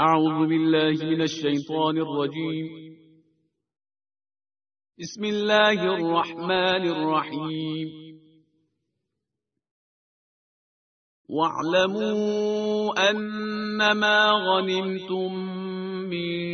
أعوذ بالله من الشيطان الرجيم. بسم الله الرحمن الرحيم. واعلموا أنما غنمتم من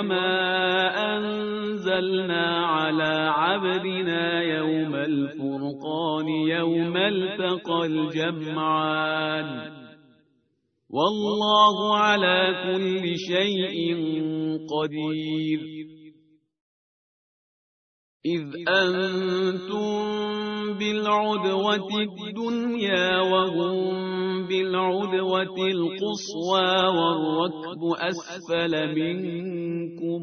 وما أنزلنا على عبدنا يوم الفرقان يوم التقى الجمعان والله على كل شيء قدير إذ أنتم بالعدوة الدنيا وهم بالعدوة القصوى والركب أسفل منكم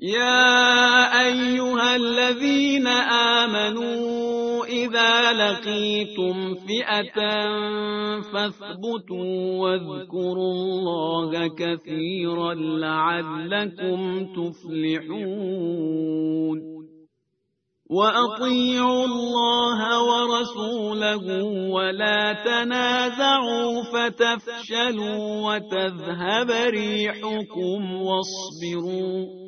يا أيها الذين آمنوا إذا لقيتم فئة فاثبتوا واذكروا الله كثيرا لعلكم تفلحون وأطيعوا الله ورسوله ولا تنازعوا فتفشلوا وتذهب ريحكم واصبروا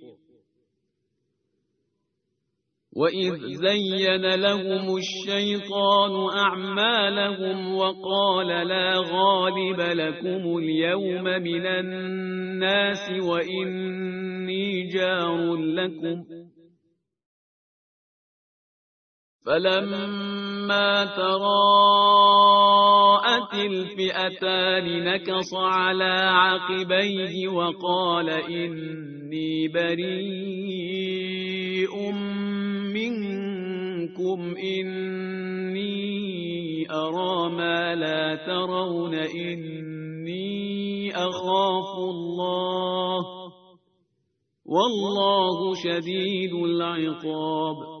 وإذ زين لهم الشيطان أعمالهم وقال لا غالب لكم اليوم من الناس وإني جار لكم فلما تراءت الفئتان نكص على عقبيه وقال إني بريء منكم إني أرى ما لا ترون إني أخاف الله والله شديد العقاب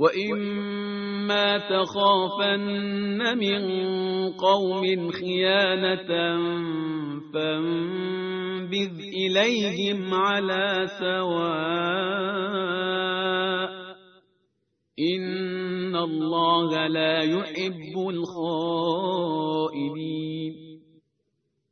وإما تخافن من قوم خيانة فانبذ إليهم على سواء إن الله لا يحب الخائنين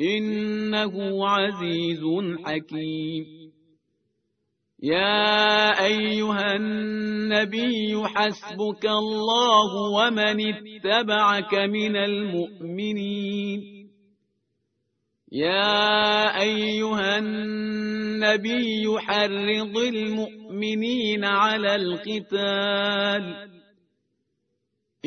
إنه عزيز حكيم. يا أيها النبي حسبك الله ومن اتبعك من المؤمنين. يا أيها النبي حرض المؤمنين على القتال.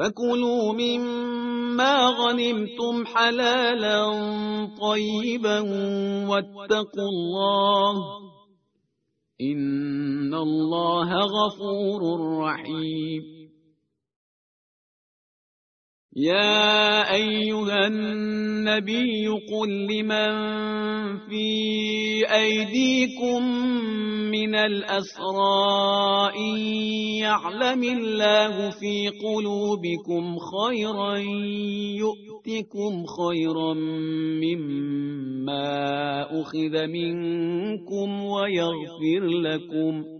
فكلوا مما غنمتم حلالا طيبا واتقوا الله إن الله غفور رحيم يا أيها النبي قل لمن في أيديكم من الأسرى إن يعلم الله في قلوبكم خيرا يؤتكم خيرا مما أخذ منكم ويغفر لكم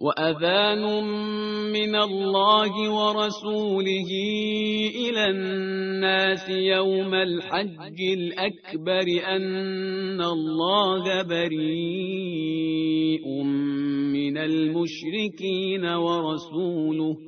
وأذان من الله ورسوله إلى الناس يوم الحج الأكبر أن الله بريء من المشركين ورسوله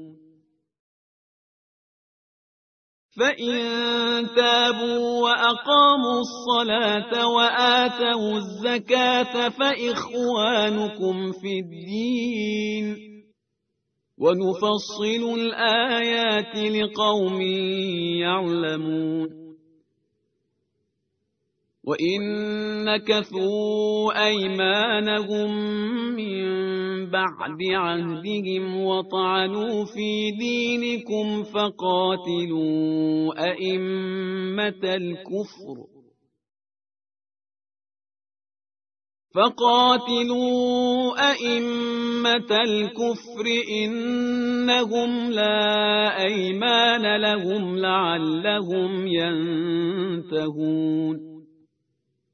فإن تابوا وأقاموا الصلاة وآتوا الزكاة فإخوانكم في الدين ونفصل الآيات لقوم يعلمون وإن نكثوا أيمانهم من بعد عهدهم وطعنوا في دينكم فقاتلوا أئمة الكفر. فقاتلوا أئمة الكفر إنهم لا أيمان لهم لعلهم ينتهون.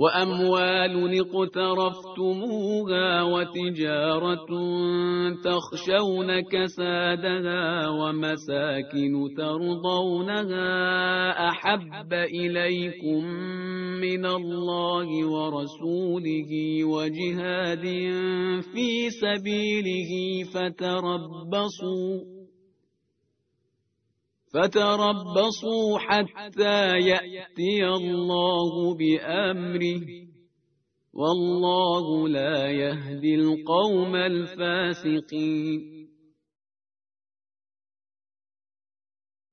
وأموال اقترفتموها وتجارة تخشون كسادها ومساكن ترضونها أحب إليكم من الله ورسوله وجهاد في سبيله فتربصوا فتربصوا حتى يأتي الله بأمره. والله لا يهدي القوم الفاسقين.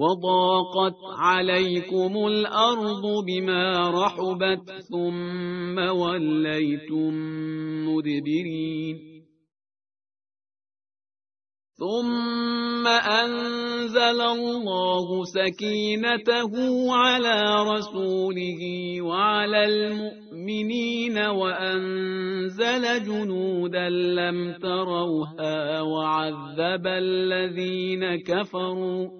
وضاقت عليكم الأرض بما رحبت ثم وليتم مدبرين. ثم أنزل الله سكينته على رسوله وعلى المؤمنين وأنزل جنودا لم تروها وعذب الذين كفروا.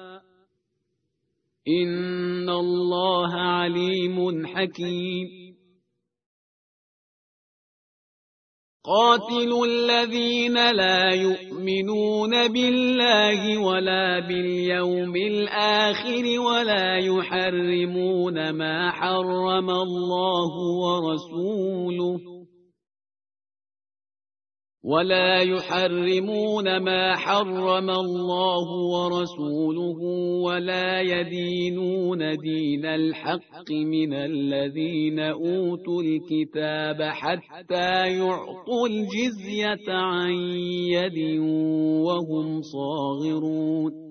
إن الله عليم حكيم قاتلوا الذين لا يؤمنون بالله ولا باليوم الآخر ولا يحرمون ما حرم الله ورسوله ولا يحرمون ما حرم الله ورسوله ولا يدينون دين الحق من الذين أوتوا الكتاب حتى يعطوا الجزية عن يد وهم صاغرون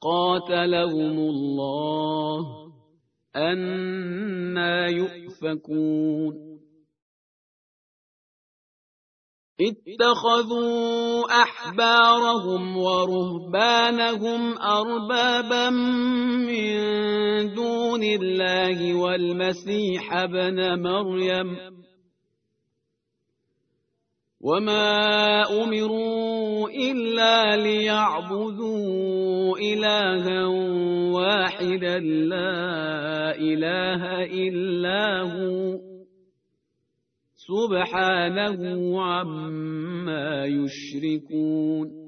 قاتلهم الله أنا يؤفكون. اتخذوا أحبارهم ورهبانهم أربابا من دون الله والمسيح ابن مريم. وما أمروا إلا ليعبدوا إلها واحدا لا إله إلا هو سبحانه عما يشركون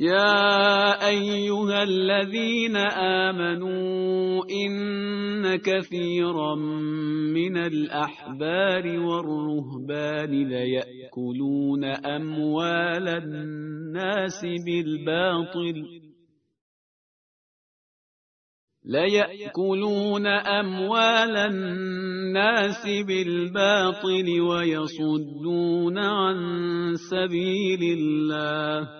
يا أيها الذين آمنوا إن كثيرا من الأحبار والرهبان ليأكلون أموال الناس بالباطل. ليأكلون أموال الناس بالباطل ويصدون عن سبيل الله.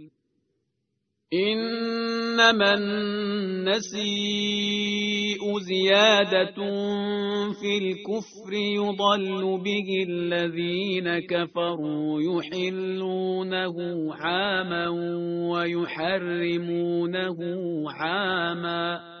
إنما النسيء زيادة في الكفر يضل به الذين كفروا يحلونه عاما ويحرمونه عاما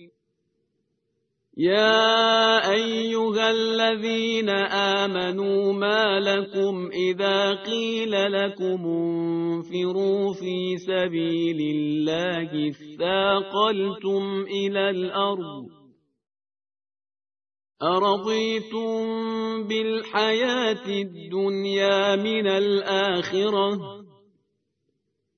يا أيها الذين آمنوا ما لكم إذا قيل لكم انفروا في سبيل الله اثاقلتم إلى الأرض أرضيتم بالحياة الدنيا من الآخرة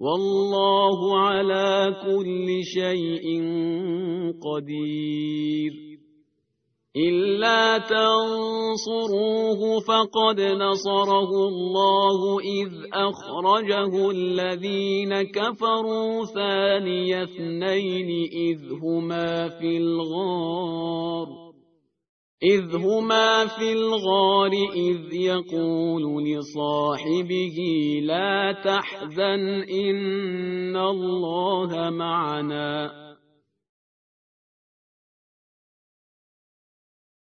والله على كل شيء قدير. إلا تنصروه فقد نصره الله إذ أخرجه الذين كفروا ثاني اثنين إذ هما في الغار. إذ هما في الغار إذ يقول لصاحبه لا تحزن إن الله معنا.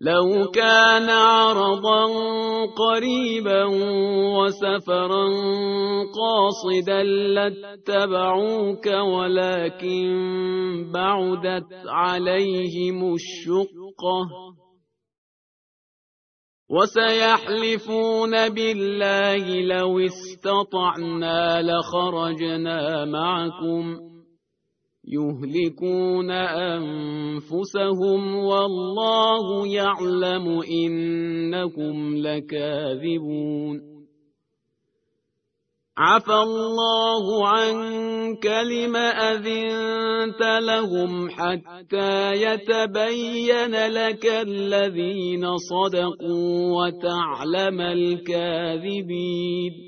لو كان عرضا قريبا وسفرا قاصدا لاتبعوك ولكن بعدت عليهم الشقة. وسيحلفون بالله لو استطعنا لخرجنا معكم. يهلكون أنفسهم والله يعلم إنكم لكاذبون. عفى الله عنك لم أذنت لهم حتى يتبين لك الذين صدقوا وتعلم الكاذبين.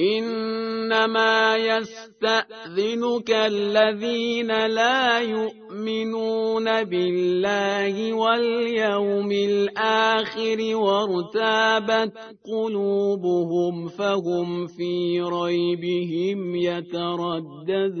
إنما يستأذنك الذين لا يؤمنون بالله واليوم الآخر وارتابت قلوبهم فهم في ريبهم يترددون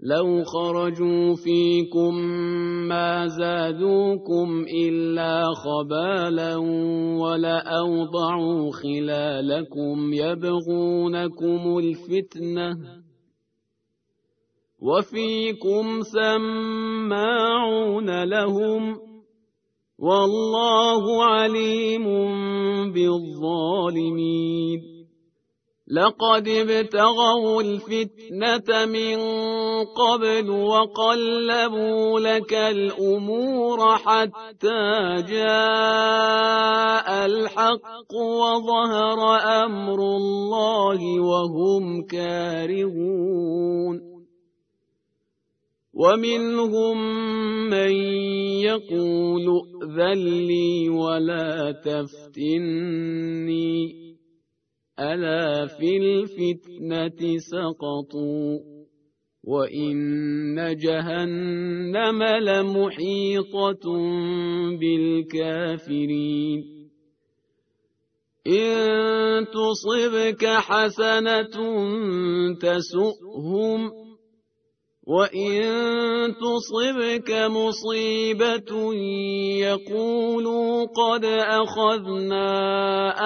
لو خرجوا فيكم ما زادوكم إلا خبالا ولأوضعوا خلالكم يبغونكم الفتنة وفيكم سماعون لهم والله عليم بالظالمين لقد ابتغوا الفتنة من قبل وقلبوا لك الأمور حتى جاء الحق وظهر أمر الله وهم كارهون. ومنهم من يقول ائذن لي ولا تفتني. ألا في الفتنة سقطوا؟ وإن جهنم لمحيطة بالكافرين إن تصبك حسنة تسؤهم وإن تصبك مصيبة يقولوا قد أخذنا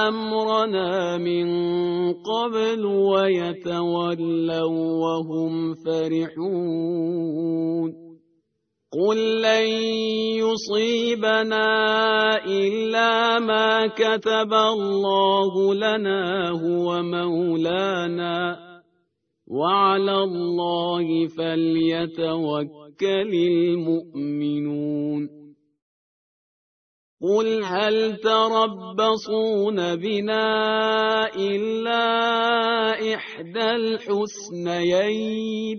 أمرنا من قبل ويتولوا وهم فرحون قل لن يصيبنا إلا ما كتب الله لنا هو مولانا وعلى الله فليتوكل المؤمنون. قل هل تربصون بنا إلا إحدى الحسنيين؟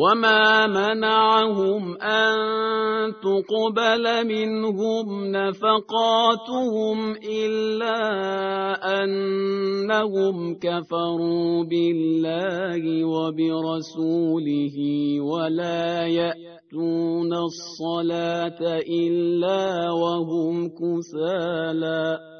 وما منعهم أن تقبل منهم نفقاتهم إلا أنهم كفروا بالله وبرسوله ولا يأتون الصلاة إلا وهم كسالى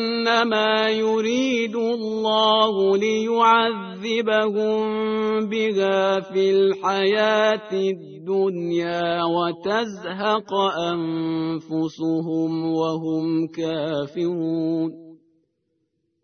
إنما يريد الله ليعذبهم بها في الحياة الدنيا وتزهق أنفسهم وهم كافرون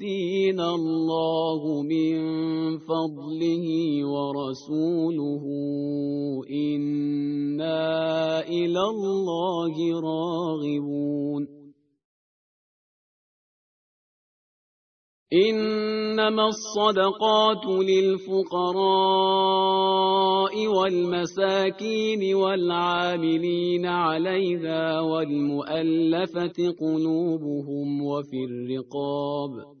سيؤتينا الله من فضله ورسوله. إنا إلى الله راغبون. إنما الصدقات للفقراء والمساكين والعاملين عليها والمؤلفة قلوبهم وفي الرقاب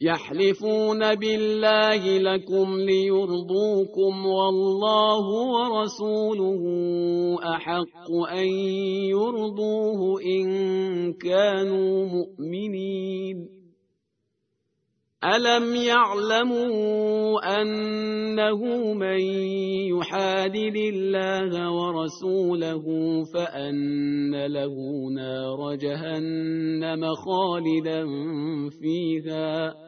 يحلفون بالله لكم ليرضوكم والله ورسوله أحق أن يرضوه إن كانوا مؤمنين. ألم يعلموا أنه من يحادد الله ورسوله فأن له نار جهنم خالدا فيها؟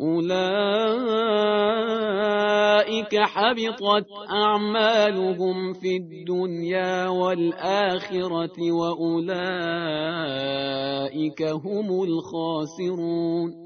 أولئك حبطت أعمالهم في الدنيا والآخرة وأولئك هم الخاسرون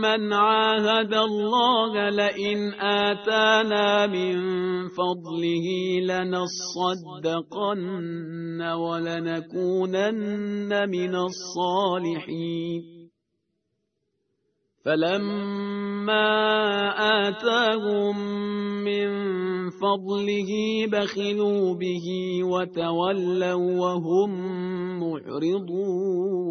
من عاهد الله لئن آتانا من فضله لنصدقن ولنكونن من الصالحين فلما آتاهم من فضله بخلوا به وتولوا وهم معرضون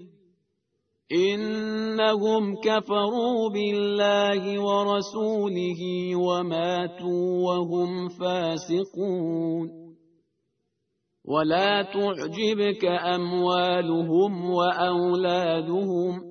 إنهم كفروا بالله ورسوله وماتوا وهم فاسقون. ولا تعجبك أموالهم وأولادهم.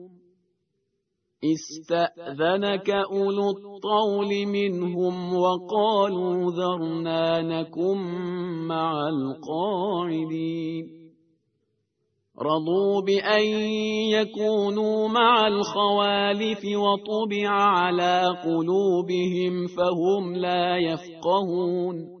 استأذنك أولو الطول منهم وقالوا ذرنا نكن مع القاعدين. رضوا بأن يكونوا مع الخوالف وطبع على قلوبهم فهم لا يفقهون.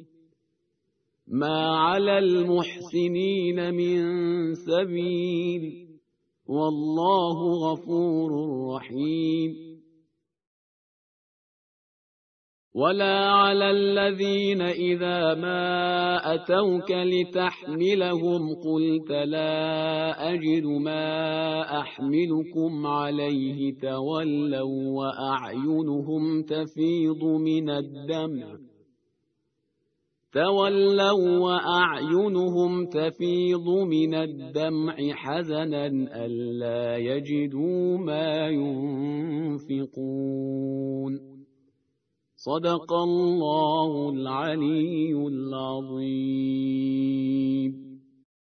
ما على المحسنين من سبيل والله غفور رحيم ولا على الذين إذا ما أتوك لتحملهم قلت لا أجد ما أحملكم عليه تولوا وأعينهم تفيض من الدمع تولوا وأعينهم تفيض من الدمع حزنا ألا يجدوا ما ينفقون. صدق الله العلي العظيم.